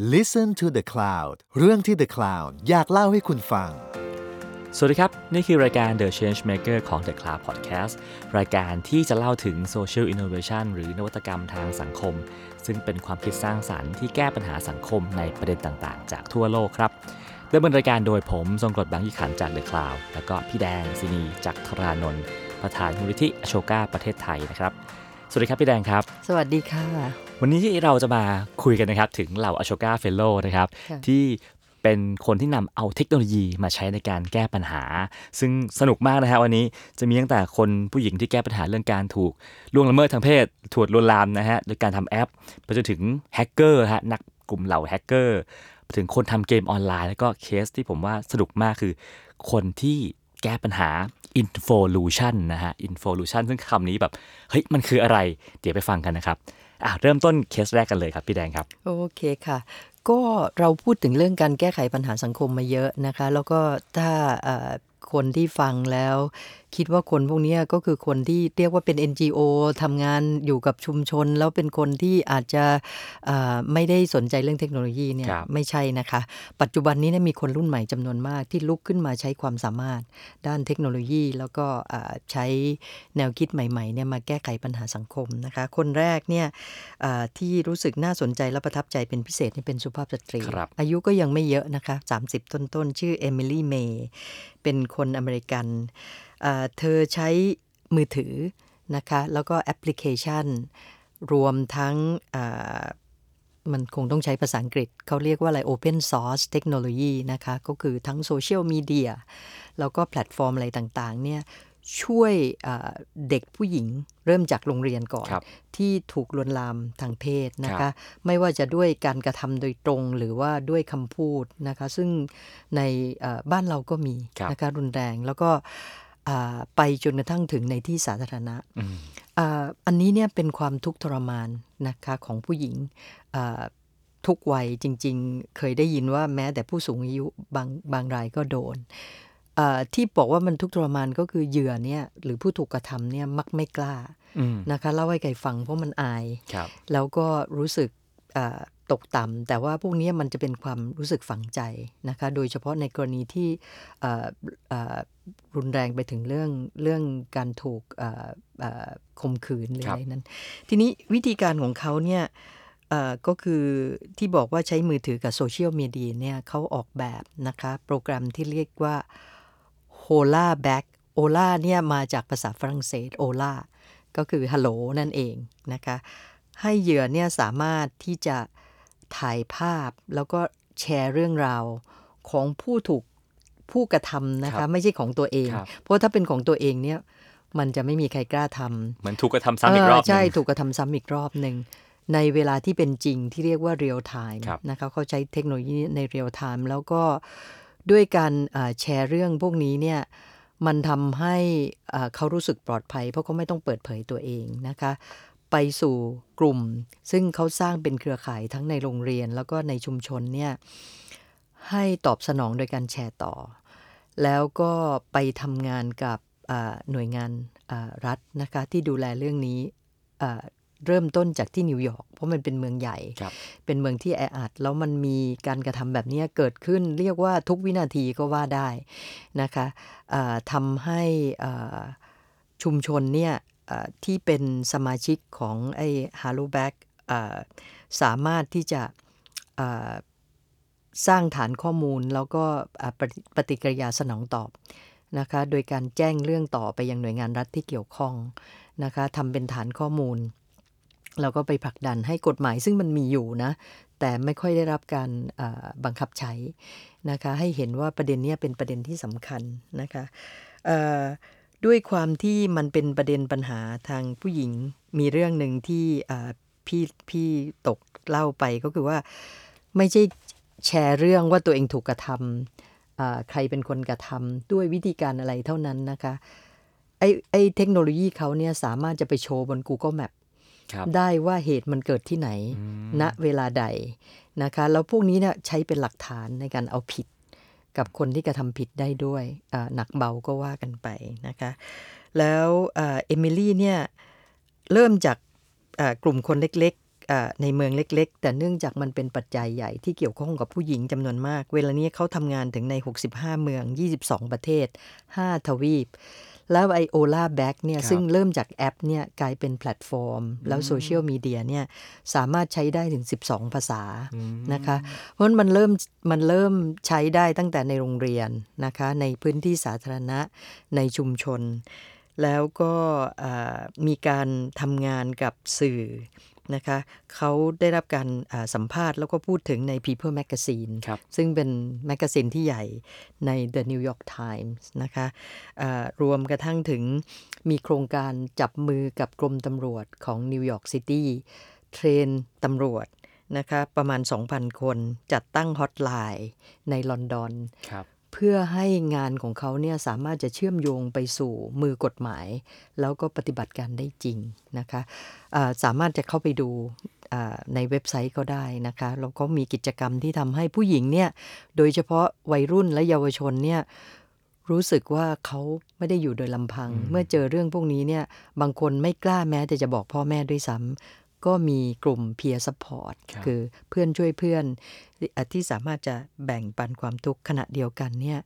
Listen to the Cloud เรื่องที่ The Cloud อยากเล่าให้คุณฟัง สวัสดีครับ นี่คือรายการ The Change Maker ของ The Cloud Podcast รายการที่จะเล่าถึง Social Innovation หรือนวัตกรรมทางสังคม ซึ่งเป็นความคิดสร้างสรรค์ที่แก้ปัญหาสังคมในประเด็นต่างๆ จากทั่วโลกครับดำเนินรายการโดยผมทรงกรดบางยี่ขันจาก The Cloud แล้วก็พี่แดงซินีจากทรานนท์ประธานมูลนิธิอโชกาประเทศไทยนะครับ สวัสดีครับพี่แดงครับ สวัสดีค่ะ วันนี้ที่เราจะมาคุยกันนะครับถึงเหล่า Ashoka Fellow นะครับค่ะที่เป็นคนที่นำเอาเทคโนโลยีมาใช้ในการแก้ปัญหา ซึ่งสนุกมากนะฮะวันนี้จะมีตั้งแต่คนผู้หญิงที่แก้ปัญหาเรื่องการถูกล่วงละเมิดทางเพศถูกลวนลามนะฮะโดยการทำแอปไปจนถึงแฮกเกอร์ฮะนักกลุ่มเหล่าแฮกเกอร์ไปถึงคนทำเกมออนไลน์ แล้วก็เคสที่ผมว่าสนุกมากคือ คนที่แก้ปัญหา involution นะฮะ involution ซึ่งคำนี้แบบเฮ้ยมันคืออะไร เดี๋ยวไปฟังกันนะครับ อะเริ่มต้นเคสแรกกันเลยครับพี่แดงครับ โอเคค่ะ ก็เราพูดถึงเรื่องการแก้ไขปัญหาสังคมมาเยอะนะคะ แล้วก็ถ้าคนที่ฟังแล้วคิดว่าคนพวกเนี้ยก็คือคนที่เรียกว่าเป็น NGO ทำงานอยู่กับชุมชน แล้วเป็นคนที่อาจจะเอ่อไม่ได้สนใจเรื่องเทคโนโลยีเนี่ยครับไม่ใช่นะคะ ปัจจุบันนี้เนี่ยมีคนรุ่นใหม่จำนวนมากที่ลุกขึ้นมาใช้ความสามารถด้านเทคโนโลยีแล้วก็เอ่อใช้แนวคิดใหม่ๆเนี่ยมาแก้ไขปัญหาสังคมนะคะ คนแรกเนี่ยเอ่อที่รู้สึกน่าสนใจและประทับใจเป็นพิเศษนี่เป็นสุภาพสตรีครับอายุก็ยังไม่เยอะนะคะ 30 ต้นๆ ชื่อ Emily May เป็นคนอเมริกัน เอ่อเธอใช้มือถือนะคะแล้วก็แอปพลิเคชัน รวมทั้งเอ่อมันคงต้องใช้ภาษาอังกฤษ เขาเรียกว่าอะไร Open Source Technology นะคะ ก็คือทั้งโซเชียลมีเดียแล้วก็แพลตฟอร์มอะไรต่าง ๆ เนี่ยช่วยเอ่อเด็กผู้หญิงเริ่มจากโรงเรียนก่อนครับที่ถูกลวนลามทางเพศนะครัคะบไม่ว่าจะด้วยการกระทำโดยตรงหรือว่าด้วยคำพูดนะคะ ซึ่งในเอ่อบ้านเราก็มีครับนะคะรุนแรงแล้วก็อ่า ไปจนกระทั่งถึงในที่สาธารณะอืมอ่าอันนี้เนี่ยเป็นความทุกข์ทรมานนะคะของผู้หญิงอ่าทุกวัยจริง ๆ เคยได้ยินว่าแม้แต่ผู้สูงอายุบางบางรายก็โดนอ่าที่บอกว่ามันทุกข์ทรมานก็คือเหยื่อเนี่ยหรือผู้ถูกกระทำเนี่ยมักไม่กล้าอืมนะคะเล่าให้ไก่ฟังเพราะมันอายครับแล้วก็รู้สึกอ่า ตกต่ำแต่ว่าพวกนี้มันจะเป็นความรู้สึกฝังใจนะคะ โดยเฉพาะในกรณีที่อ่าอ่ารุนแรงไปถึงเรื่องเรื่องการถูกอ่าอ่าข่มขืนหรือครับอะไรนั้น ทีนี้วิธีการของเขาเนี่ยเอ่อก็คือที่บอกว่าใช้มือถือกับโซเชียลมีเดียเนี่ยเขาออกแบบนะคะ โปรแกรมที่เรียกว่า Hola Back Ola เนี่ยมาจากภาษาฝรั่งเศส Ola ก็คือ Hello นั่นเองนะคะ ให้เหยื่อเนี่ยสามารถที่จะ ถ่ายภาพแล้วก็แชร์เรื่องราวของผู้ถูกผู้กระทำนะคะครับไม่ใช่ของตัวเองครับเพราะถ้าเป็นของตัวเองเนี่ย มันจะไม่มีใครกล้าทำเหมือนถูกกระทำซ้ำอีกรอบหนึ่งใช่ถูกกระทำซ้ำอีกรอบหนึ่งในเวลาที่เป็นจริงที่เรียกว่า real time ครับนะคะเขาใช้เทคโนโลยีใน real time แล้วก็ด้วยการเอ่อแชร์เรื่องพวกนี้เนี่ยมันทำให้เอ่อเขารู้สึกปลอดภัย เพราะเขาไม่ต้องเปิดเผยตัวเองนะคะ ไปสู่กลุ่ม ซึ่งเขาสร้างเป็นเครือข่ายทั้งในโรงเรียนแล้วก็ในชุมชนเนี่ยให้ตอบสนองโดยการแชร์ต่อ แล้วก็ไปทำงานกับอ่าหน่วยงานอ่ารัฐนะคะที่ดูแลเรื่องนี้อ่าเริ่มต้นจากที่นิวยอร์กเพราะมันเป็นเมืองใหญ่ครับเป็นเมืองที่แออัด แล้วมันมีการกระทำแบบนี้เกิดขึ้น เรียกว่าทุกวินาทีก็ว่าได้นะคะอ่าทำให้อ่าชุมชนเนี่ยอ่า ที่เป็นสมาชิกของไอ้ฮา l ลแบ็กสามารถที่จะสร้างฐานข้อมูลแล้วก็ปฏิกิริยาสนองตอบนะคะโดยการแจ้งเรื่องต่อไปยังหน่วยงานรัฐที่เกี่ยวข้องนะคะทำเป็นฐานข้อมูล แล้วก็ไปผลักดันให้กฎหมายซึ่งมันมีอยู่นะ แต่ไม่ค่อยได้รับการบังคับใช้นะคะให้เห็นว่าประเด็นนี้เป็นประเด็นที่สำคัญนะคะ ด้วยความที่มันเป็นประเด็นปัญหาทางผู้หญิง มีเรื่องหนึ่งที่อ่าพี่พี่ตกเล่าไปก็คือว่าไม่ใช่แชร์เรื่องว่าตัวเองถูกกระทำอ่าใครเป็นคนกระทำด้วยวิธีการอะไรเท่านั้นนะคะไอ้ไอ้เทคโนโลยีเขาเนี่ยสามารถจะไปโชว์บน Google Map ครับได้ว่าเหตุมันเกิดที่ไหนอืมณเวลาใดนะคะ แล้วพวกนี้เนี่ยใช้เป็นหลักฐานในการเอาผิด กับคนที่กระทำผิดได้ด้วยหนักเบาก็ว่ากันไปนะคะ แล้ว Emily เนี่ยเริ่มจากกลุ่มคนเล็กๆในเมืองเล็ก ๆ แต่เนื่องจากมันเป็นปัจจัยใหญ่ที่เกี่ยวข้องกับผู้หญิงจำนวนมาก เวลานี้เขาทำงานถึงใน 65 เมือง 22 ประเทศ 5 ทวีป แล้ว iHollaback เนี่ยครับซึ่งเริ่มจากแอปเนี่ยกลายเป็นแพลตฟอร์ม แล้วโซเชียลมีเดียเนี่ยสามารถใช้ได้ถึง 12 ภาษานะคะ เพราะฉะนั้นมันเริ่มมันเริ่มใช้ได้ตั้งแต่ในโรงเรียนนะคะในพื้นที่สาธารณะในชุมชน แล้วก็เอ่อมีการทำงานกับสื่อ นะคะเขาได้รับการอ่าสัมภาษณ์แล้วก็พูดถึงใน People Magazine ครับซึ่งเป็น magazine ที่ใหญ่ใน The New York Times นะคะอ่ารวมกระทั่งถึงมีโครงการจับมือกับกรมตำรวจของ New York City train ตำรวจนะคะประมาณ 2,000 คนจัดตั้งฮอตไลน์ในลอนดอนครับ เพื่อให้งานของเขาเนี่ยสามารถจะเชื่อมโยงไปสู่มือกฎหมาย แล้วก็ปฏิบัติการได้จริงนะคะอ่าสามารถจะเข้าไปดูอ่าในเว็บไซต์ก็ได้นะคะแล้วก็มีกิจกรรมที่ทำให้ผู้หญิงเนี่ยโดยเฉพาะวัยรุ่นและเยาวชนเนี่ยรู้สึกว่าเขาไม่ได้อยู่โดยลำพัง เมื่อเจอเรื่องพวกนี้เนี่ยบางคนไม่กล้าแม้แต่จะบอกพ่อแม่ด้วยซ้ำ ก็มีกลุ่ม peer support ครับคือเพื่อนช่วยเพื่อนอะที่สามารถจะแบ่งปันความทุกข์ขณะเดียวกันเนี่ย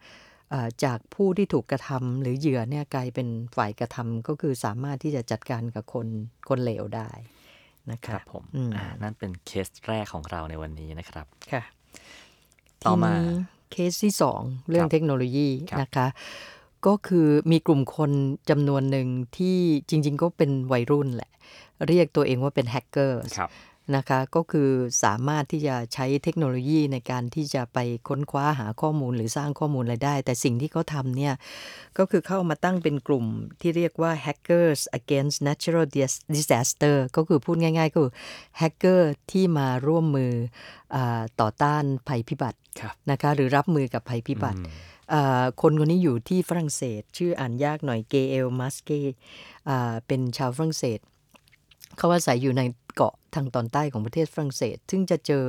เอ่อจากผู้ที่ถูกกระทำหรือเหยื่อเนี่ยกลายเป็นฝ่ายกระทำก็คือสามารถที่จะจัดการกับคนคนเลวได้นะคคะรับผมอืมอ่านั่นเป็นเคสแรกของเราในวันนี้นะครับค่ะต่อมาทีนี้เคสที่สองเรื่องครับเทคโนโลยีครับนะคะ ก็คือมีกลุ่มคนจำนวนหนึ่งที่จริง ๆ ก็เป็นวัยรุ่นแหละเรียกตัวเองว่าเป็นแฮกเกอร์ครับนะคะก็คือสามารถที่จะใช้เทคโนโลยีในการที่จะไปค้นคว้าหาข้อมูลหรือสร้างข้อมูลอะไรได้ แต่สิ่งที่เขาทำเนี่ย ก็คือเข้ามาตั้งเป็นกลุ่มที่เรียกว่า hackers against natural Dis- disaster ก็คือพูดง่ายๆ ก็คือแฮกเกอร์ที่มาร่วมมืออาต่อต้านภัยพิบัติครับนะคะหรือรับมือกับภัยพิบัติอืมอ่าคนคนนี้อยู่ที่ฝรั่งเศส ชื่ออ่านยากหน่อยเกเอลมัสเกเป็นชาวฝรั่งเศส เขาอาศัยอยู่ในเกาะทางตอนใต้ของประเทศฝรั่งเศส ซึ่งจะเจอ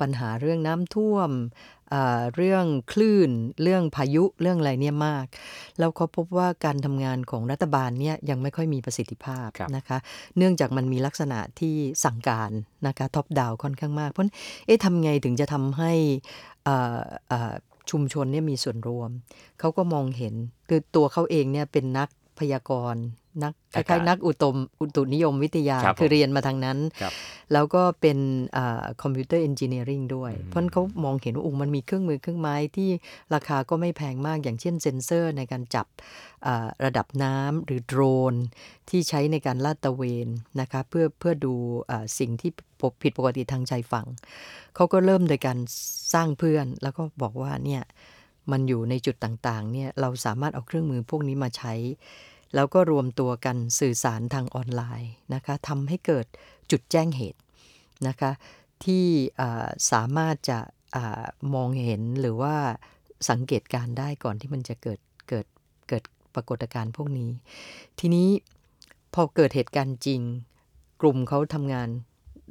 ปัญหาเรื่องน้ำท่วมอ่าเรื่องคลื่น เรื่องพายุ เรื่องอะไรเนี่ยมาก แล้วเขาพบว่าการทำงานของรัฐบาลเนี่ยยังไม่ค่อยมีประสิทธิภาพครับนะคะ เนื่องจากมันมีลักษณะที่สั่งการนะคะ top down ค่อนข้างมาก เพราะฉะนั้นเอ๊ะทำไงถึงจะทำให้อ่าอ่าชุมชนเนี่ยมีส่วนรวม เขาก็มองเห็น คือตัวเขาเองเนี่ยเป็นนัก พยากรณ์นักคอากาศล้ายๆนักอุตมอุตุนิยมวิทยาครับผมคือเรียนมาทางนั้นครับแล้วก็เป็น computer engineering ด้วย เพราะฉะนั้นเขามองเห็นว่าอุ้มันมีเครื่องมือเครื่องไม้ที่ราคาก็ไม่แพงมากอย่างเช่นเซ็นเซอร์ในการจับอ่าระดับน้ำหรือโดรน ที่ใช้ในการลาดตระเวนนะคะเพื่อเพื่อดูอ่าสิ่งที่ผิดปกติทางชายฝั่งเขาก็เริ่มโดยการสร้างเพื่อนแล้วก็บอกว่าเนี่ย มันอยู่ในจุดต่างๆเนี่ยเราสามารถเอาเครื่องมือพวกนี้มาใช้ แล้วก็รวมตัวกันสื่อสารทางออนไลน์นะคะทำให้เกิดจุดแจ้งเหตุนะคะที่สามารถจะอมองเห็นหรือว่าสังเกตการได้ก่อนที่มันจะเกิดเกิดเกิดปรากฏการณ์พวกนี้ ทีนี้พอเกิดเหตุการณ์จริง กลุ่มเขาทำงาน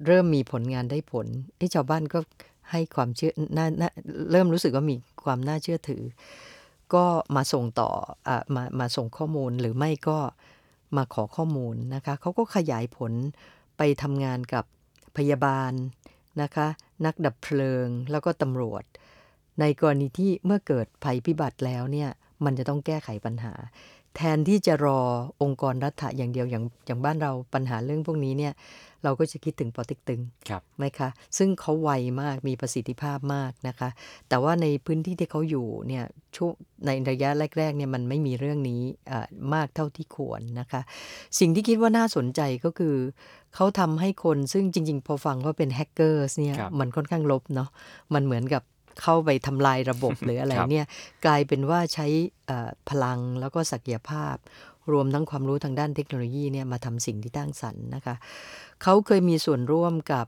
เริ่มมีผลงานได้ผลไอ้ชาวบ้านก็ ให้ความเชื่อน่าเริ่มรู้สึกว่ามีความน่าเชื่อถือ ก็มาส่งต่ออมามาส่งข้อมูลหรือไม่ก็มาขอข้อมูลนะคะเขาก็ขยายผลไปทำงานกับพยาบาลนะคะนักดับเพลิงแล้วก็ตำรวจ ในกรณีที่เมื่อเกิดภัยพิบัติแล้วเนี่ยมันจะต้องแก้ไขปัญหา แทนที่จะรอองค์กรรัฐะอย่างเดียวอย่างอย่างบ้านเราปัญหาเรื่องพวกนี้เนี่ย เราก็จะคิดถึงปอเติ๊กตึงครับไหมคะ ซึ่งเขาไวมากมีประสิทธิภาพมากนะคะ แต่ว่าในพื้นที่ที่เขาอยู่เนี่ยช่วงในระยะแรกๆเนี่ยมันไม่มีเรื่องนี้อ่ามากเท่าที่ควรนะคะ สิ่งที่คิดว่าน่าสนใจก็คือเขาทำให้คนซึ่งจริง ๆ พอฟังว่าเป็นแฮกเกอร์เนี่ยครับมันค่อนข้างลบเนาะมันเหมือนกับเข้าไปทำลายระบบหรืออะไรครับเนี่ยกลายเป็นว่าใช้เอ่อพลังแล้วก็ศักยภาพ รวมทั้งความรู้ทางด้านเทคโนโลยีเนี่ยมาทำสิ่งที่ตั้งสรรค์นะคะเขาเคยมีส่วนร่วมกับ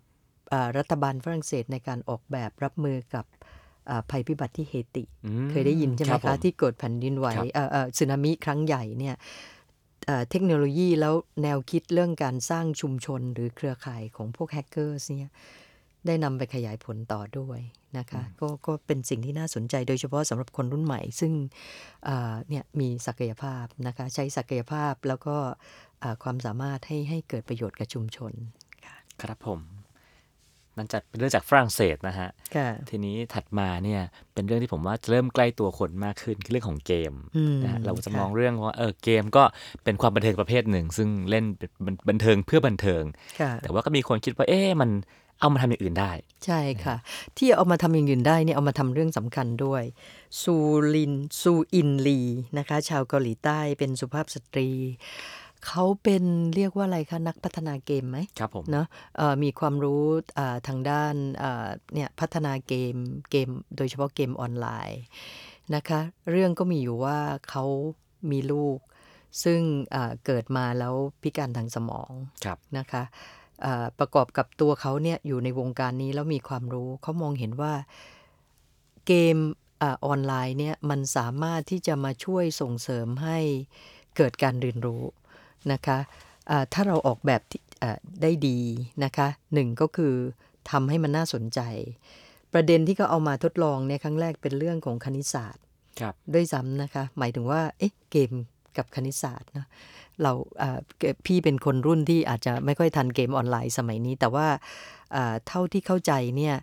เอ่อรัฐบาลฝรั่งเศสในการออกแบบรับมือกับเอ่อภัยพิบัติที่เฮติอืมเคยได้ยินใช่ไหมรับผคะ ที่เกิดแผ่นดินไหวครับเอ่อเอ่อสึนามิครั้งใหญ่เนี่ยเอ่อเทคโนโลยีแล้วแนวคิดเรื่องการสร้างชุมชนหรือเครือข่ายของพวกแฮกเกอร์เนี่ยได้นำไปขยายผลต่อด้วยนะคะก็ก็เป็นสิ่งที่น่าสนใจโดยเฉพาะสำหรับคนรุ่นใหม่ ซึ่งเอ่อเนี่ยมีศักยภาพนะคะใช้ศักยภาพแล้วก็เอ่อ ความสามารถให้ให้เกิดประโยชน์กับชุมชนครับผมนั่นจะเป็นเรื่องจากฝรั่งเศสนะฮะค่ะทีนี้ถัดมาเนี่ยเป็นเรื่องที่ผมว่าจะเริ่มใกล้ตัวคนมากขึ้นคือเรื่องของเกมอืมนะฮะเราจะค่ะมองเรื่องว่าเออเกมก็เป็นความบันเทิงประเภทหนึ่ง ซึ่งเล่นเป็นบันเทิงเพื่อบันเทิงค่ะแต่ว่าก็มีคนคิดว่าเอ๊ะมันเอามาทำอย่างอื่นได้ ใช่ค่ะ ที่เอามาทำอย่างอื่นได้เนี่ยเอามาทำเรื่องสำคัญด้วย ซูลินซูอินลีนะคะ ชาวเกาหลีใต้เป็นสุภาพสตรี เขาเป็นเรียกว่าอะไรคะ นักพัฒนาเกมไหมครับผมเนาะเอ่อมีความรู้อ่าทางด้านอ่าเนี่ยพัฒนาเกมเกม โดยเฉพาะเกมออนไลน์นะคะ เรื่องก็มีอยู่ว่าเขามีลูก ซึ่งอ่าเกิดมาแล้วพิการทางสมองครับนะคะอ่าประกอบกับตัวเขาเนี่ยอยู่ในวงการนี้แล้วมีความรู้เขามองเห็นว่าเกมอาออนไลน์เนี่ยมันสามารถที่จะมาช่วยส่งเสริมให้เกิดการเรียนรู้ นะคะอ่าถ้าเราออกแบบที่อ่าได้ดีนะคะหนึ่งก็คือทำให้มันน่าสนใจ ประเด็นที่เขาเอามาทดลองเนี่ยครั้งแรกเป็นเรื่องของคณิตศาสตร์ครับด้วยซ้ำนะคะ หมายถึงว่าเอ๊ะเกมกับคณิตศาสตร์นะเราอ่าเกพี่เป็นคนรุ่นที่อาจจะไม่ค่อยทันเกมออนไลน์สมัยนี้ แต่ว่าอ่าเท่าที่เข้าใจเนี่ย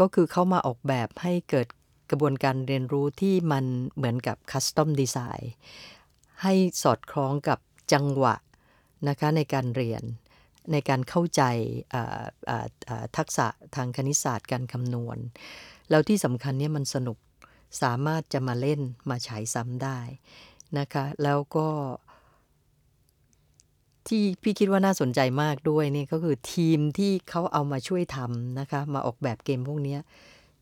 ก็คือเข้ามาออกแบบให้เกิดกระบวนการเรียนรู้ที่มันเหมือนกับคัสตอมดีไซน์ให้สอดคล้องกับ จังหวะนะคะในการเรียนในการเข้าใจอ่าอ่าอ่าทักษะทางคณิตศาสตร์การคำนวณ แล้วที่สำคัญเนี่ยมันสนุกสามารถจะมาเล่นมาฉายซ้ำได้นะคะแล้วก็ที่พี่คิดว่าน่าสนใจมากด้วยนี่ก็คือทีมที่เขาเอามาช่วยทำนะคะมาออกแบบเกมพวกเนี้ย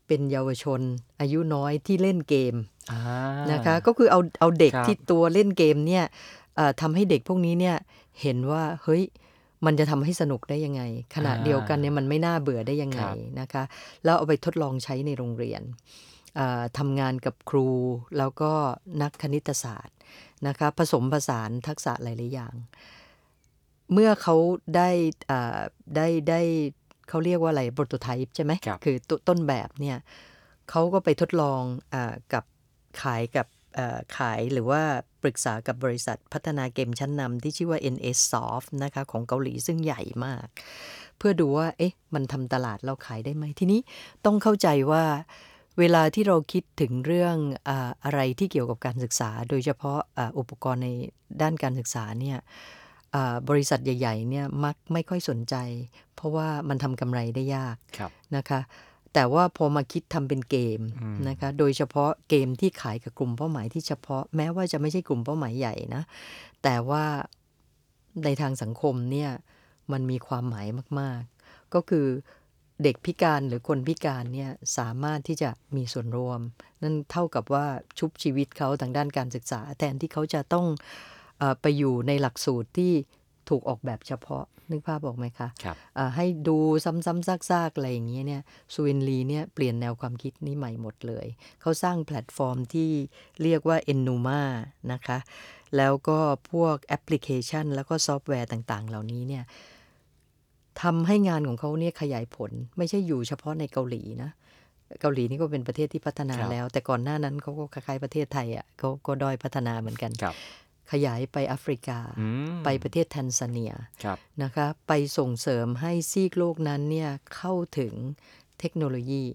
เป็นเยาวชนอายุน้อยที่เล่นเกมอ่านะคะก็คือเอาเอาเด็กครับที่ตัวเล่นเกมเนี่ยเอ่อ ทำให้เด็กพวกนี้เนี่ยเห็นว่าเฮ้ยมันจะทำให้สนุกได้ยังไง ขณะเดียวกันเนี่ยมันไม่น่าเบื่อได้ยังไงนะคะ แล้วเอาไปทดลองใช้ในโรงเรียนเอ่อทำงานกับครูแล้วก็นักคณิตศาสตร์นะคะผสมผสานทักษะหลาย ๆ อย่าง เมื่อเขาได้อ่าได้ได้เขาเรียกว่าอะไรโปรโตไทป์ใช่ไหมครับคือตต้นแบบเนี่ยเขาก็ไปทดลองอากับขายกับเอ่อขายหรือว่า ปรึกษากับบริษัทพัฒนาเกมชั้นนำที่ชื่อว่า NS Soft นะคะของเกาหลีซึ่งใหญ่มาก เพื่อดูว่า เอ๊ะ มันทำตลาดเราขายได้ไหมทีนี้ต้องเข้าใจว่าเวลาที่เราคิดถึงเรื่องอาอะไรที่เกี่ยวกับการศึกษา โดยเฉพาะอาอุปกรณ์ในด้านการศึกษาเนี่ยอ่าบริษัทใหญ่ๆเนี่ยมักไม่ค่อยสนใจ เพราะว่ามันทำกำไรได้ยากครับนะคะ แต่ว่าพอมาคิดทำเป็นเกมอืมนะคะ โดยเฉพาะเกมที่ขายกับกลุ่มเป้าหมายที่เฉพาะแม้ว่าจะไม่ใช่กลุ่มเป้าหมายใหญ่นะ แต่ว่าในทางสังคมเนี่ยมันมีความหมายมาก ๆ ก็คือเด็กพิการหรือคนพิการเนี่ยสามารถที่จะมีส่วนร่วม นั่นเท่ากับว่าชุบชีวิตเขาทางด้านการศึกษา แทนที่เขาจะต้องเออไปอยู่ในหลักสูตรที่ ถูกออกแบบเฉพาะนึกภาพออกไหมคะครับอ่าให้ดูซ้ำๆซากๆ อะไรอย่างเงี้ยเนี่ยซูอินลีเนี่ยเปลี่ยนแนวความคิดนี้ใหม่หมดเลย เขาสร้างแพลตฟอร์มที่เรียกว่า e n n u m a นะคะ แล้วก็พวกแอปพลิเคชัน แล้วก็ซอฟต์แวร์ต่างๆ เหล่านี้เนี่ยทำให้งานของเขาเนี่ยขยายผลไม่ใช่อยู่เฉพาะในเกาหลีนะเกาหลีนี่ก็เป็นประเทศที่พัฒนาครับแล้ว แต่ก่อนหน้านั้นเขาก็คล้ายๆประเทศไทยอะเขาก็ด้อยพัฒนาเหมือนกันครับ ขยายไปแอฟริกาอืมไปประเทศแทนซาเนียครับนะคะไปส่งเสริมให้ซีกโลกนั้นเนี่ยเข้าถึงเทคโนโลยี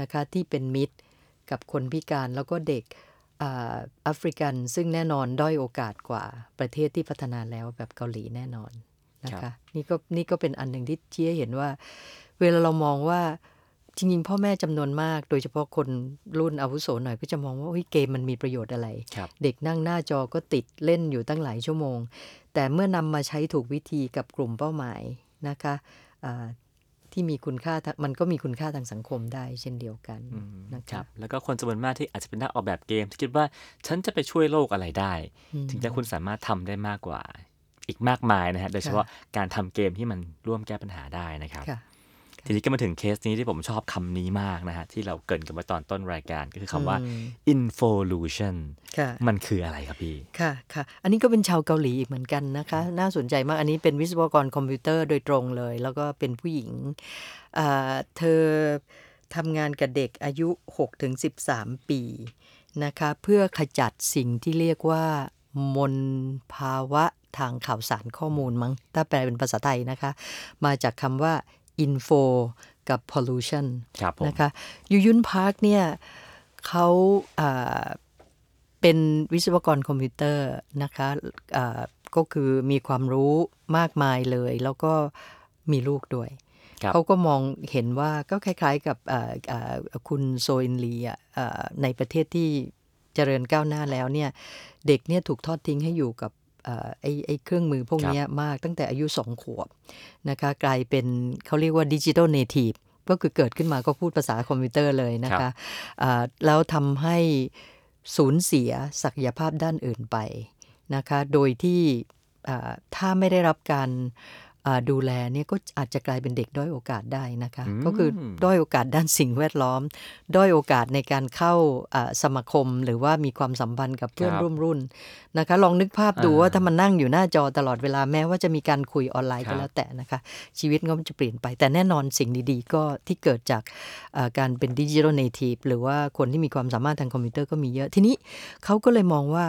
นะคะที่เป็นมิตรกับคนพิการแล้วก็เด็กอ่าแอฟริกันซึ่งแน่นอนด้อยโอกาสกว่าประเทศที่พัฒนาแล้วแบบเกาหลีแน่นอนนะครัคะบนี่ก็นี่ก็เป็นอันหนึ่งที่ชี้ให้เห็นว่า เวลาเรามองว่า จริงๆ พ่อแม่จำนวนมาก โดยเฉพาะคนรุ่นอาวุโสหน่อยก็จะมองว่าเฮ้ยเกมมันมีประโยชน์อะไรครับเด็กนั่งหน้าจอก็ติดเล่นอยู่ตั้งหลายชั่วโมง แต่เมื่อนำมาใช้ถูกวิธีกับกลุ่มเป้าหมายนะคะอ่าที่มีคุณค่าทางมันก็มีคุณค่าทางสังคมได้เช่นเดียวกันอืมนะครัคะบแล้วก็คนจำนวนมากที่อาจจะเป็นนักออกแบบเกม ที่คิดว่าฉันจะไปช่วยโลกอะไรได้อืมถึงจะคุณสามารถทำได้มากกว่าอีกมากมายนะฮะโดยเฉพาะการทำเกมที่มันร่วมแก้ปัญหาได้นะครับค่ะ ทีนี้ก็มาถึงเคสนี้ที่ผมชอบคำนี้มากนะฮะ ที่เราเกรินกันไว้ตอนต้นรายการก็คือคำว่าอืม involution ค่ะมันคืออะไรครับพี่ ค่ะค่ะ อันนี้ก็เป็นชาวเกาหลีอีกเหมือนกันนะคะ น่าสนใจมาก อันนี้เป็นวิศวกรคอมพิวเตอร์โดยตรงเลย แล้วก็เป็นผู้หญิงอ่าเธอทำงานกับเด็กอายุ 6-13 ปีนะคะ เพื่อขจัดสิ่งที่เรียกว่ามลภาวะทางข่าวสารข้อมูลมั้งถ้าแปลเป็นภาษาไทยนะคะ มาจากคำว่า info กับ pollution ครับผมนะคะยูยุนพาร์คเนี่ยเขาอ่าเป็นวิศวกรคอมพิวเตอร์นะคะอ่าก็คือมีความรู้มากมายเลย แล้วก็มีลูกด้วยครับเขาก็มองเห็นว่าก็คล้ายๆกับอ่าอ่าคุณซูอินลีอะอ่าในประเทศที่เจริญก้าวหน้าแล้วเนี่ย เด็กเนี่ยถูกทอดทิ้งให้อยู่กับอ่า ไอ้ไอ้เครื่องมือพวกเนี้ยมากตั้งแต่อายุสองขวบนะคะกลายเป็นเขาเรียกว่าดิจิ t a ลเนทีฟก็คือเกิดขึ้นมาก็พูดภาษาคอมพิวเตอร์เลยนะคะอ่าแล้วทำให้สูญเสียศักยภาพด้านอื่นไปนะคะ โดยที่อ่าถ้าไม่ได้รับการอ่า ดูแลเนี่ยก็อาจจะกลายเป็นเด็กด้อยโอกาสได้นะคะอืมก็คือด้อยโอกาสด้านสิ่งแวดล้อม ด้อยโอกาสในการเข้าอ่าสมาคม หรือว่ามีความสัมพันธ์กับเพื่อนครับร่วมรุ่นนะคะ ลองนึกภาพดูอ่าว่าถ้ามันนั่งอยู่หน้าจอตลอดเวลาแม้ว่าจะมีการคุยออนไลน์ครัก็บแล้วแต่นะคะ ชีวิตก็จะเปลี่ยนไป แต่แน่นอนสิ่งดีๆ ก็ที่เกิดจากอ่าการเป็น digital native หรือว่าคนที่มีความสามารถทางคอมพิวเตอร์ก็มีเยอะทีนี้เขาก็เลยมองว่า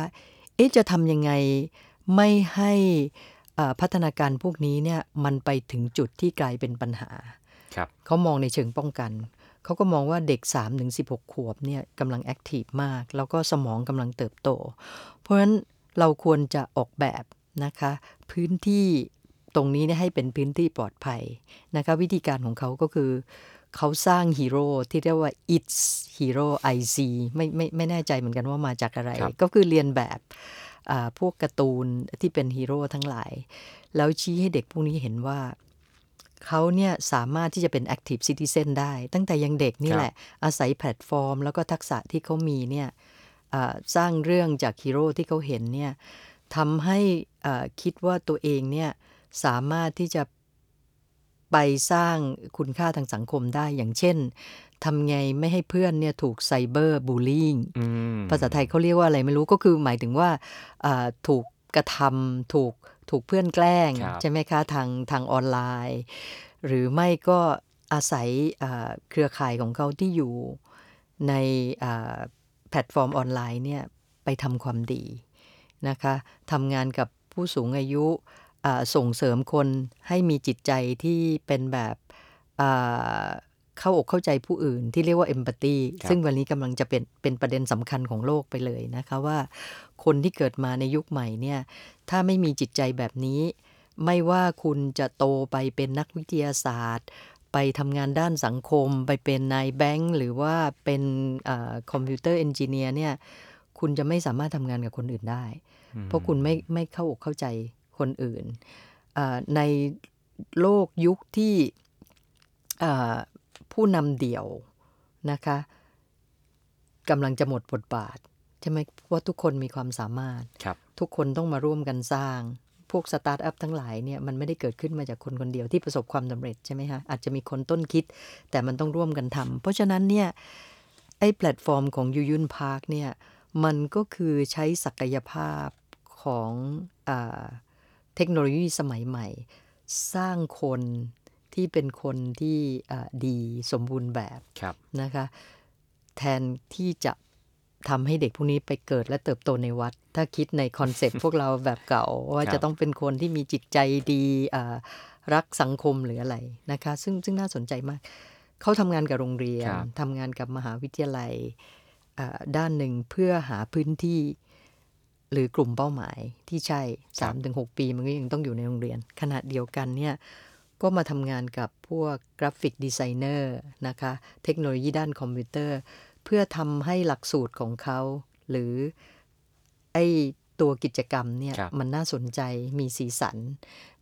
เอ๊ะจะทำยังไงไม่ให้อ่า พัฒนาการพวกนี้เนี่ยมันไปถึงจุดที่กลายเป็นปัญหาครับเขามองในเชิงป้องกัน เขาก็มองว่าเด็ก3-16ถึง16 ขวบเนี่ยกำลัง active มาก แล้วก็สมองกำลังเติบโต เพราะฉะนั้นเราควรจะออกแบบนะคะ พื้นที่ตรงนี้เนี่ยให้เป็นพื้นที่ปลอดภัยนะคะวิธีการของเขาก็คือ เขาสร้างฮีโร่ที่เรียกว่า it's hero IC ไม่ไม่ไม่แน่ใจเหมือนกันว่ามาจากอะไรครับก็คือเรียนแบบอ่า พวกการ์ตูนที่เป็นฮีโร่ทั้งหลาย แล้วชี้ให้เด็กพวกนี้เห็นว่าเขาเนี่ยสามารถที่จะเป็น active citizen ได้ ตั้งแต่ยังเด็กนี่ครับแหละ อาศัยแพลตฟอร์ม แล้วก็ทักษะที่เขามีเนี่ยอ่าสร้างเรื่องจากฮีโร่ที่เขาเห็นเนี่ยทำให้อ่าคิดว่าตัวเองเนี่ยสามารถที่จะไปสร้างคุณค่าทางสังคมได้อย่างเช่น ทำไงไม่ให้เพื่อนเนี่ยถูก cyberbullying อืมภาษาไทยเขาเรียกว่าอะไรไม่รู้ก็คือหมายถึงว่าอ่าถูกกระทำถูกถูกเพื่อนแกล้งครับใช่ไหมคะ ทางทางออนไลน์ หรือไม่ก็อาศัยอ่าเครือข่ายของเขาที่อยู่ในอ่าแพลตฟอร์มออนไลน์เนี่ยไปทำความดีนะคะทำงานกับผู้สูงอายุอ่าส่งเสริมคนให้มีจิตใจที่เป็นแบบอ่า เข้าอกเข้าใจผู้อื่นที่เรียกว่า empathy ครับซึ่งวันนี้กำลังจะเป็นเป็นประเด็นสำคัญของโลกไปเลยนะคะว่า คนที่เกิดมาในยุคใหม่เนี่ยถ้าไม่มีจิตใจแบบนี้ ไม่ว่าคุณจะโตไปเป็นนักวิทยาศาสตร์ ไปทำงานด้านสังคม ไปเป็นนายแบงค์หรือว่าเป็น computer engineer เนี่ยคุณจะไม่สามารถทำงานกับคนอื่นได้ เพราะคุณไม่ไม่เข้าอกเข้าใจคนอื่นอ่าในโลกยุคที่อ่า ผู้นำเดี่ยวนะคะกำลังจะหมดบทบาทใช่ไหมเพราะว่าทุกคนมีความสามารถครับทุกคนต้องมาร่วมกันสร้าง พวกสตาร์ทอัพทั้งหลายเนี่ยมันไม่ได้เกิดขึ้นมาจากคนคนเดียวที่ประสบความสำเร็จใช่ไหมคะอาจจะมีคนต้นคิด แต่มันต้องร่วมกันทำเพราะฉะนั้นเนี่ยไอ้แพลตฟอร์มของยูยุนพาร์คเนี่ยมันก็คือใช้ศักยภาพของอาเทคโนโลยีสมัยใหม่ สร้างคน ที่เป็นคนที่อ่าดีสมบูรณ์แบบครับนะคะ แทนที่จะทำให้เด็กพวกนี้ไปเกิดและเติบโตในวัด ถ้าคิดในคอนเซปต์พวกเราแบบเก่า ว่าครับจะต้องเป็นคนที่มีจิตใจดีอ่ารักสังคมหรืออะไรนะคะ ซึ่งซึ่งน่าสนใจมาก เขาทำงานกับโรงเรียนครับทำงานกับมหาวิทยาลัยอ่าด้านหนึ่งเพื่อหาพื้นที่หรือกลุ่มเป้าหมายที่ใช่3-6 ปีมันก็ยังต้องอยู่ในโรงเรียน ขณะเดียวกันเนี่ย ก็มาทำงานกับพวก graphic designer นะคะ เทคโนโลยีด้านคอมพิวเตอร์ เพื่อทำให้หลักสูตรของเขา หรือไอ้ตัวกิจกรรมเนี่ยครับมันน่าสนใจมีสีสัน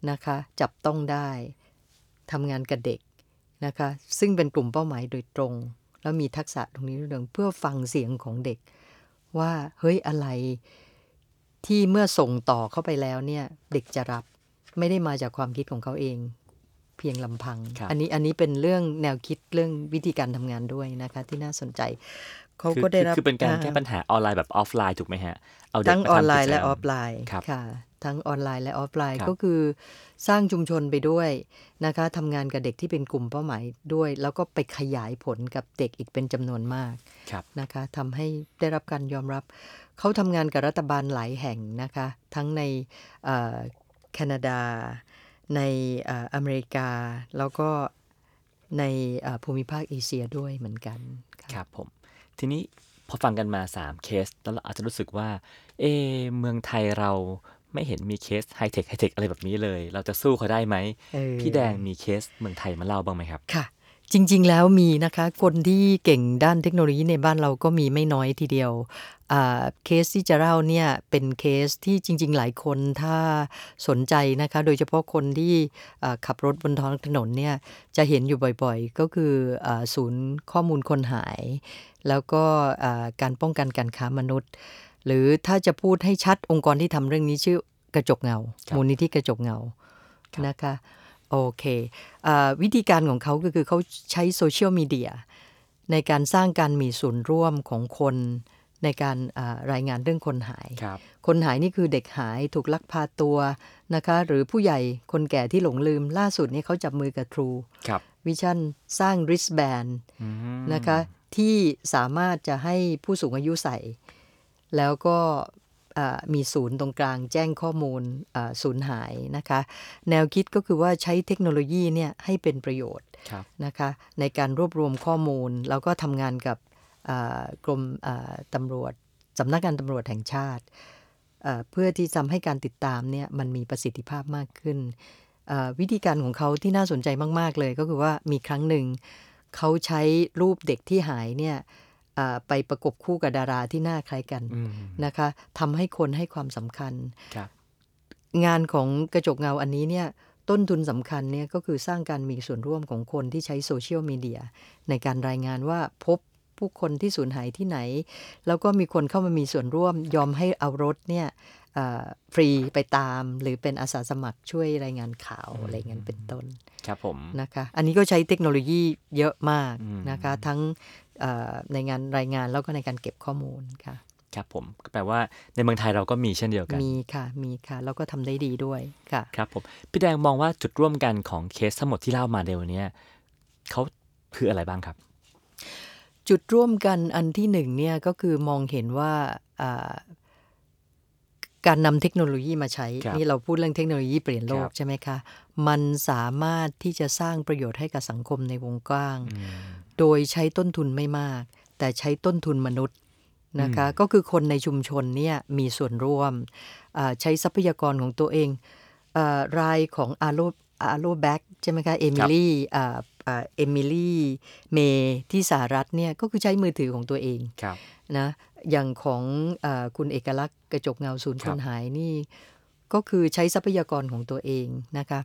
นะคะ จับต้องได้ทำงานกับเด็กนะคะ ซึ่งเป็นกลุ่มเป้าหมายโดยตรง แล้วมีทักษะตรงนี้เรื่องเพื่อฟังเสียงของเด็ก ว่าเฮ้ยอะไรที่เมื่อส่งต่อเข้าไปแล้วเนี่ย เด็กจะรับไม่ได้มาจากความคิดของเขาเอง เพียงลำพังครับอันนี้อันนี้เป็นเรื่องแนวคิดเรื่องวิธีการทำงานด้วยนะคะ ที่น่าสนใจเขาคือก็ได้รับคือเป็นการแก้อ่ปัญหาออนไลน์แบบออฟไลน์ถูกไหมฮะเอาเด็กทั้งมาออนทำไลกิน์จและกรรมออฟไลน์ครับค่ะ ทั้งออนไลน์และออฟไลน์ครับก็คือสร้างชุมชนไปด้วยนะคะทำงานกับเด็กที่เป็นกลุ่มเป้าหมายด้วย แล้วก็ไปขยายผลกับเด็กอีกเป็นจำนวนมากครับนะคะทำให้ได้รับการยอมรับ เขาทำงานกับรัฐบาลหลายแห่งนะคะ ทั้งในเอ่อแคนาดา ในเอ่ออเมริกาแล้วก็ในเอ่อภูมิภาคเอเชียด้วยเหมือนกันค่ะครับผม ทีนี้พอฟังกันมา 3 เคส แล้วเราอาจจะรู้สึกว่า เอ๊ะเมืองไทยเราไม่เห็นมีเคสไฮเทคไฮเทคอะไรแบบนี้เลย เราจะสู้เขาได้ไหมเออพี่แดงมีเคสเมืองไทยมาเล่าบ้างไหมครับ ค่ะ จริง ๆ แล้วมีนะคะคนที่เก่งด้านเทคโนโลยีในบ้านเราก็มีไม่น้อยทีเดียวอ่าเคสที่จะเล่าเนี่ยเป็นเคสที่จริง ๆ หลายคนถ้าสนใจนะคะ โดยเฉพาะคนที่อ่าขับรถบนท้องถนนเนี่ยจะเห็นอยู่บ่อยๆ ก็คืออาศูนย์ข้อมูลคนหาย แล้วก็อ่าการป้องกันการค้ามนุษย์ หรือถ้าจะพูดให้ชัดองค์กรที่ทำเรื่องนี้ชื่อกระจกเงาครับมูลนิธิกระจกเงาครับนะคะ โอเคอาวิธีการของเขาก็คือเขาใช้โซเชียลมีเดียในการสร้างการมีส่วนร่วมของคนในการอ่ารายงานเรื่องคนหายครับคนหายนี่คือเด็กหายถูกลักพาตัวนะคะ หรือผู้ใหญ่คนแก่ที่หลงลืม ล่าสุดนี้เขาจับมือกับ True ครับวิชั่นสร้าง wristband อืมนะคะที่สามารถจะให้ผู้สูงอายุใส่ แล้วก็อ่า มีศูนย์ตรงกลางแจ้งข้อมูลอ่าสูญหายนะคะ แนวคิดก็คือว่าใช้เทคโนโลยีเนี่ยให้เป็นประโยชน์ครับนะคะในการรวบรวมข้อมูล แล้วก็ทำงานกับอ่ากรมอ่าตำรวจสำนักงานตำรวจแห่งชาติอ่าเพื่อที่ทำให้การติดตามเนี่ยมันมีประสิทธิภาพมากขึ้นอ่าวิธีการของเขาที่น่าสนใจมาก ๆ เลยก็คือว่ามีครั้งหนึ่งเขาใช้รูปเด็กที่หายเนี่ยอ่า ไปประกบคู่กับดาราที่หน้าคล้ายกันอืมนะคะทำให้คนให้ความสำคัญครับงานของกระจกเงาอันนี้เนี่ยต้นทุนสำคัญเนี่ยก็คือสร้างการมีส่วนร่วมของคนที่ใช้โซเชียลมีเดียในการรายงานว่าพบผู้คนที่สูญหายที่ไหน แล้วก็มีคนเข้ามามีส่วนร่วมยอมให้เอารถเนี่ยเอ่อฟรีไปตาม หรือเป็นอาสาสมัครช่วยรายงานข่าวอะไรเงี้ยเป็นต้น ครับผมนะคะ อันนี้ก็ใช้เทคโนโลยีเยอะมากอืมนะคะ ทั้งเอ่อ ในงานรายงานแล้วก็ในการเก็บข้อมูลค่ะ ครับผมก็แปลว่าในเมืองไทยเราก็มีเช่นเดียวกัน มีค่ะ มีค่ะ แล้วก็ทำได้ดีด้วยค่ะ ครับผม พี่แดงมองว่าจุดร่วมกันของเคสทั้งหมดที่เล่ามาในวันเนี้ยเขาคืออะไรบ้างครับ จุดร่วมกันอันที่หนึ่งเนี่ยก็คือมองเห็นว่าอ่าการนำเทคโนโลยีมาใช้ครับนี่เราพูดเรื่องเทคโนโลยีเปลี่ยนโลคกรับใช่ไหมคะ มันสามารถที่จะสร้างประโยชน์ให้กับสังคมในวงกว้างอืม โดยใช้ต้นทุนไม่มาก แต่ใช้ต้นทุนมนุษย์นะคะก็คือคนในชุมชนเนี่ยมีส่วนร่วมอ่าใช้ทรัพยากรของตัวเองเออรายของอาโล Hollaback ใช่ไหมคะเอมิลี่อ่าอ่าเอมิลี่เมย์ที่สหรัฐเนี่ยก็คือใช้มือถือของตัวเองครับนะอย่างของอาคุณเอกลักษณ์กระจกเงาศูนย์คนหายครับนี่ก็คือใช้ทรัพยากรของตัวเองนะคะ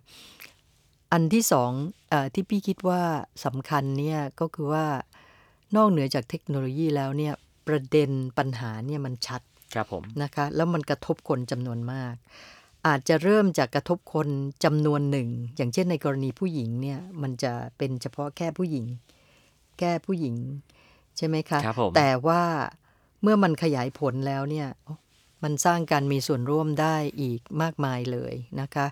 อันที่สองอาที่พี่คิดว่าสำคัญเนี่ยก็คือว่านอกเหนือจากเทคโนโลยีแล้วเนี่ยประเด็นปัญหาเนี่ยมันชัดครับผมนะคะแล้วมันกระทบคนจำนวนมาก อาจจะเริ่มจากกระทบคนจำนวนหนึ่ง อย่างเช่นในกรณีผู้หญิงเนี่ยมันจะเป็นเฉพาะแค่ผู้หญิงแค่ผู้หญิง ใช่ไหมคะครับผมแต่ว่าเมื่อมันขยายผลแล้วเนี่ยโอ้ มันสร้างการมีส่วนร่วมได้อีกมากมายเลยนะคะ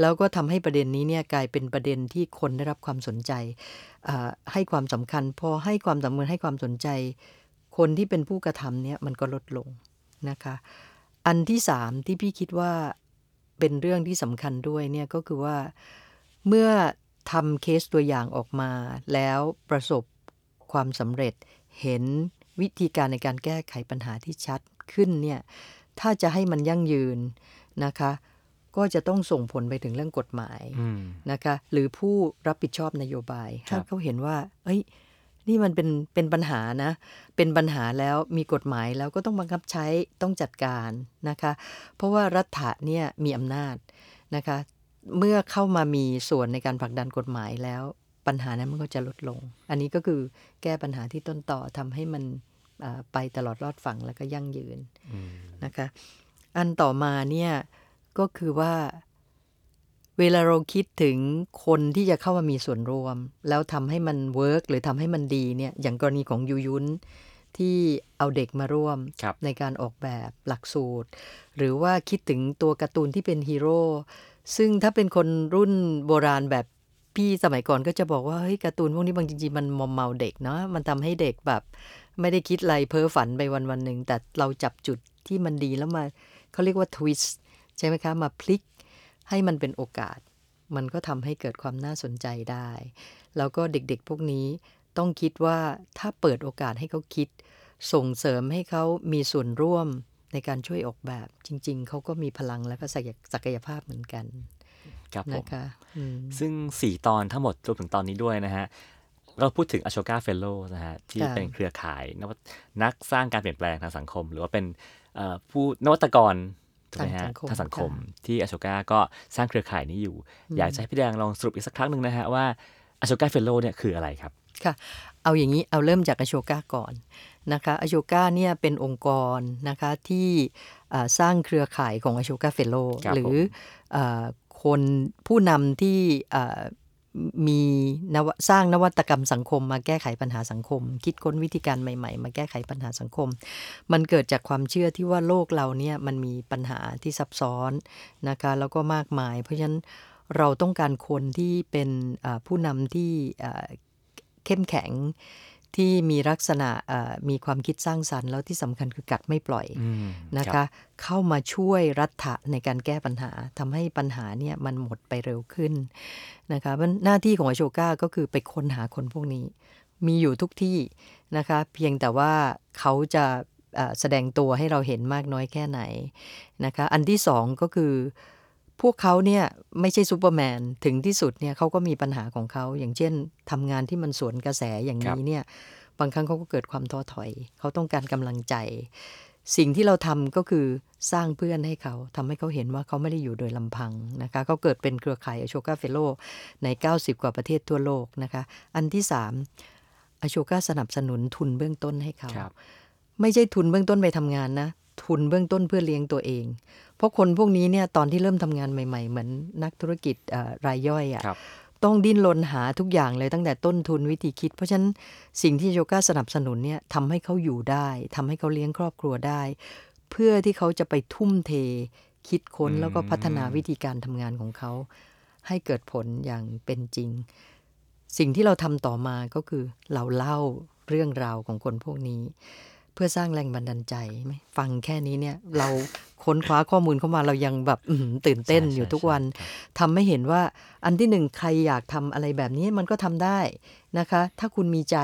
แล้วก็ทำให้ประเด็นนี้เนี่ยกลายเป็นประเด็นที่คนได้รับความสนใจ ให้ความสำคัญ พอให้ความสำคัญให้ความสนใจ คนที่เป็นผู้กระทำเนี่ยมันก็ลดลงนะคะ อันที่สามที่พี่คิดว่าเป็นเรื่องที่สำคัญด้วยเนี่ยก็คือว่าเมื่อทำเคสตัวอย่างออกมา แล้วประสบความสำเร็จเห็นวิธีการในการแก้ไขปัญหาที่ชัดขึ้นเนี่ย ถ้าจะให้มันยั่งยืนนะคะ ก็จะต้องส่งผลไปถึงเรื่องกฎหมายอืมนะคะ หรือผู้รับผิดชอบนโยบายครัถ้าบเขาเห็นว่า เอ้ย นี่มันเป็นเป็นปัญหานะ เป็นปัญหาแล้วมีกฎหมายแล้วก็ต้องบังคับใช้ต้องจัดการนะคะ เพราะว่ารัฐะเนี่ยมีอำนาจนะคะ เมื่อเข้ามามีส่วนในการผลักดันกฎหมายแล้วปัญหานั้นมันก็จะลดลง อันนี้ก็คือแก้ปัญหาที่ต้นตอทำให้มันอ่าไปตลอดรอดฝั่งแล้วก็ยั่งยืนอืม นะคะ อันต่อมาเนี่ยก็คือว่า เวลาเราคิดถึงคนที่จะเข้ามามีส่วนร่วม แล้วทำให้มัน work หรือทำให้มันดีเนี่ยอย่างกรณีของยูยุนที่เอาเด็กมาร่วมครับในการออกแบบหลักสูตร หรือว่าคิดถึงตัวการ์ตูนที่เป็นฮีโร่ซึ่งถ้าเป็นคนรุ่นโบราณแบบพี่สมัยก่อนก็จะบอกว่าเฮ้ยการ์ตูนพวกนี้บางจริงๆมันมอมเมาเด็กเนาะมันทำให้เด็กแบบ ไม่ได้คิดอะไรเพ้อฝันไปวันวันๆหนึ่งแต่เราจับจุดที่มันดีแล้วมาเขาเรียกว่าทวิสต์ใช่ไหมคะมาพลิกให้มันเป็นโอกาส มันก็ทำให้เกิดความน่าสนใจได้ แล้วก็เด็กๆพวกนี้ต้องคิดว่าถ้าเปิดโอกาสให้เขาคิด ส่งเสริมให้เขามีส่วนร่วมในการช่วยออกแบบ จริง ๆ เขาก็มีพลังและก็ศักยภาพเหมือนกันครับผมนะคะอืมซึ่ง 4 ตอนทั้งหมดรวมถึงตอนนี้ด้วยนะฮะ เราพูดถึง Ashoka Fellow นะฮะที่ค่ะเป็นเครือข่ายนวัตนักสร้างการเปลี่ยนแปลงทางสังคม หรือว่าเป็นเอ่อผู้นวัตกรถูกไหมฮะทางสังคมทางสังคมค่ะที่ Ashoka ก็สร้างเครือข่ายนี้อยู่ อยากจะให้พี่แดงลองสรุปอีกสักครั้งหนึ่งนะฮะว่า Ashoka Fellow เนี่ยคืออะไรครับค่ะเอาอย่างนี้เอาเริ่มจาก Ashoka ก่อนนะคะ Ashoka เนี่ยเป็นองค์กรนะคะที่อ่าสร้างเครือข่ายของอโชกาเฟลโลครับหรือผมอ่าคนผู้นำที่อ่า มีนวสร้างนวัตกรรมสังคม มาแก้ไขปัญหาสังคม คิดค้นวิธีการใหม่ ๆ มาแก้ไขปัญหาสังคม มันเกิดจากความเชื่อที่ว่าโลกเราเนี่ยมันมีปัญหาที่ซับซ้อนนะคะแล้วก็มากมาย เพราะฉะนั้นเราต้องการคนที่เป็นผู้นำที่เข้มแข็ง ที่มีลักษณะเอ่อมีความคิดสร้างสรรค์แล้วที่สำคัญคือกัดไม่ปล่อยอืมนะรัคะบเข้ามาช่วยรัฐะในการแก้ปัญหาทำให้ปัญหาเนี่ยมันหมดไปเร็วขึ้นนะคะมันหน้าที่ของอโชก้าก็คือไปค้นหาคนพวกนี้ มีอยู่ทุกที่นะคะ เพียงแต่ว่าเขาจะเอ่อแสดงตัวให้เราเห็นมากน้อยแค่ไหนนะคะ อันที่สองก็คือ พวกเขาเนี่ยไม่ใช่ซูเปอร์แมนถึงที่สุดเนี่ยเขาก็มีปัญหาของเขาอย่างเช่นทำงานที่มันสวนกระแสอย่างครับนี้เนี่ยบางครั้งเขาก็เกิดความท้อถอย เขาต้องการกำลังใจ สิ่งที่เราทำก็คือสร้างเพื่อนให้เขาทำให้เขาเห็นว่าเขาไม่ได้อยู่โดยลำพังนะคะเขาเกิดเป็นเครือข่ายอโชกาเฟโลใน 90 กว่าประเทศทั่วโลกนะคะอันที่สามอโชกาสนับสนุนทุนเบื้องต้นให้เขาครับไม่ใช่ทุนเบื้องต้นไปทำงานนะทุนเบื้องต้นเพื่อเลี้ยงตัวเอง เพราะคนพวกนี้เนี่ยตอนที่เริ่มทำงานใหม่ ๆ เหมือนนักธุรกิจเอ่อรายย่อยครัอะ่ะบต้องดิ้นรนหาทุกอย่างเลยตั้งแต่ต้นทุนวิธีคิด เพราะฉะนั้นสิ่งที่โยก้าสนับสนุนเนี่ยทำให้เขาอยู่ได้ทำให้เขาเลี้ยงครอบครัวได้ เพื่อที่เขาจะไปทุ่มเท คิดค้นอืมแล้วก็พัฒนาวิธีการทำงานของเขา ให้เกิดผลอย่างเป็นจริง สิ่งที่เราทำต่อมาก็คือเราเล่าเรื่องราวของคนพวกนี้เพื่อสร้างแรงบันดาลใจไหมฟังแค่นี้เนี่ย เราค้นคว้าข้อมูลเข้ามาเรายังแบบอื้อหือตื่นเต้นใช่อยู่ทุกใช่วันครับทำให้เห็นว่าอันที่หนึ่งใครอยากทำอะไรแบบนี้มันก็ทำได้นะคะ ถ้าคุณมีใจ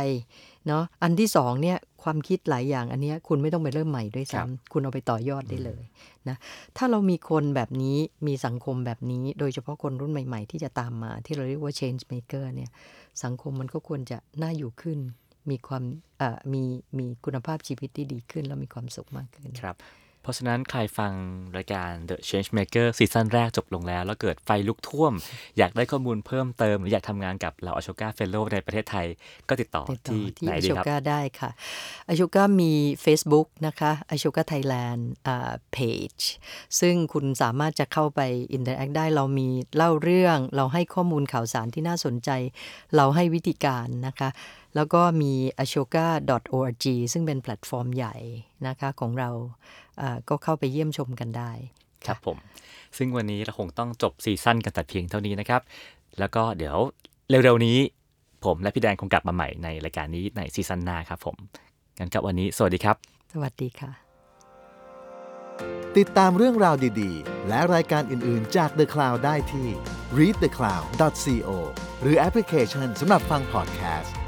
เนาะอันที่สองเนี่ยความคิดหลายอย่างอันเนี้ยคุณไม่ต้องไปเริ่มใหม่ด้วยครับซ้ำคุณเอาไปต่อยอดได้เลยนะถ้าเรามีคนแบบนี้มีสังคมแบบนี้ โดยเฉพาะคนรุ่นใหม่ ๆ ที่จะตามมา ที่เราเรียกว่า change maker เนี่ยสังคมมันก็ควรจะน่าอยู่ขึ้น มีความเอ่อมีมีคุณภาพชีวิตที่ดีขึ้น แล้วมีความสุขมากขึ้นครับ เพราะฉะนั้นใครฟังรายการ The Change Maker ซีซั่นแรกจบลงแล้ว แล้วเกิดไฟลุกท่วม อยากได้ข้อมูลเพิ่มเติม หรืออยากทำงานกับเหล่า Ashoka Fellow ในประเทศไทย ก็ติดต่อติดต่อที่ที่ไหนดีครับ Ashokaได้ค่ะ Ashoka มี Facebook นะคะ Ashoka Thailand Page ซึ่งคุณสามารถจะเข้าไปinteract ได้เรามีเล่าเรื่อง เราให้ข้อมูลข่าวสารที่น่าสนใจ เราให้วิธีการนะคะ แล้วก็มี ashoka.org ซึ่งเป็นแพลตฟอร์มใหญ่นะคะของเราอ่าก็เข้าไปเยี่ยมชมกันได้ ครับผม ซึ่งวันนี้เราคงต้องจบซีซั่นกันแต่เพียงเท่านี้นะครับ แล้วก็เดี๋ยวเร็วๆนี้ ผมและพี่แดงคงกลับมาใหม่ในรายการนี้ในซีซั่นหน้าครับผมงั้นกับวันนี้สวัสดีครับ สวัสดีค่ะ ติดตามเรื่องราวดีๆ และรายการอื่นๆจาก The Cloud ได้ที่ readthecloud.co หรือแอปพลิเคชันสำหรับฟังพอดแคสต์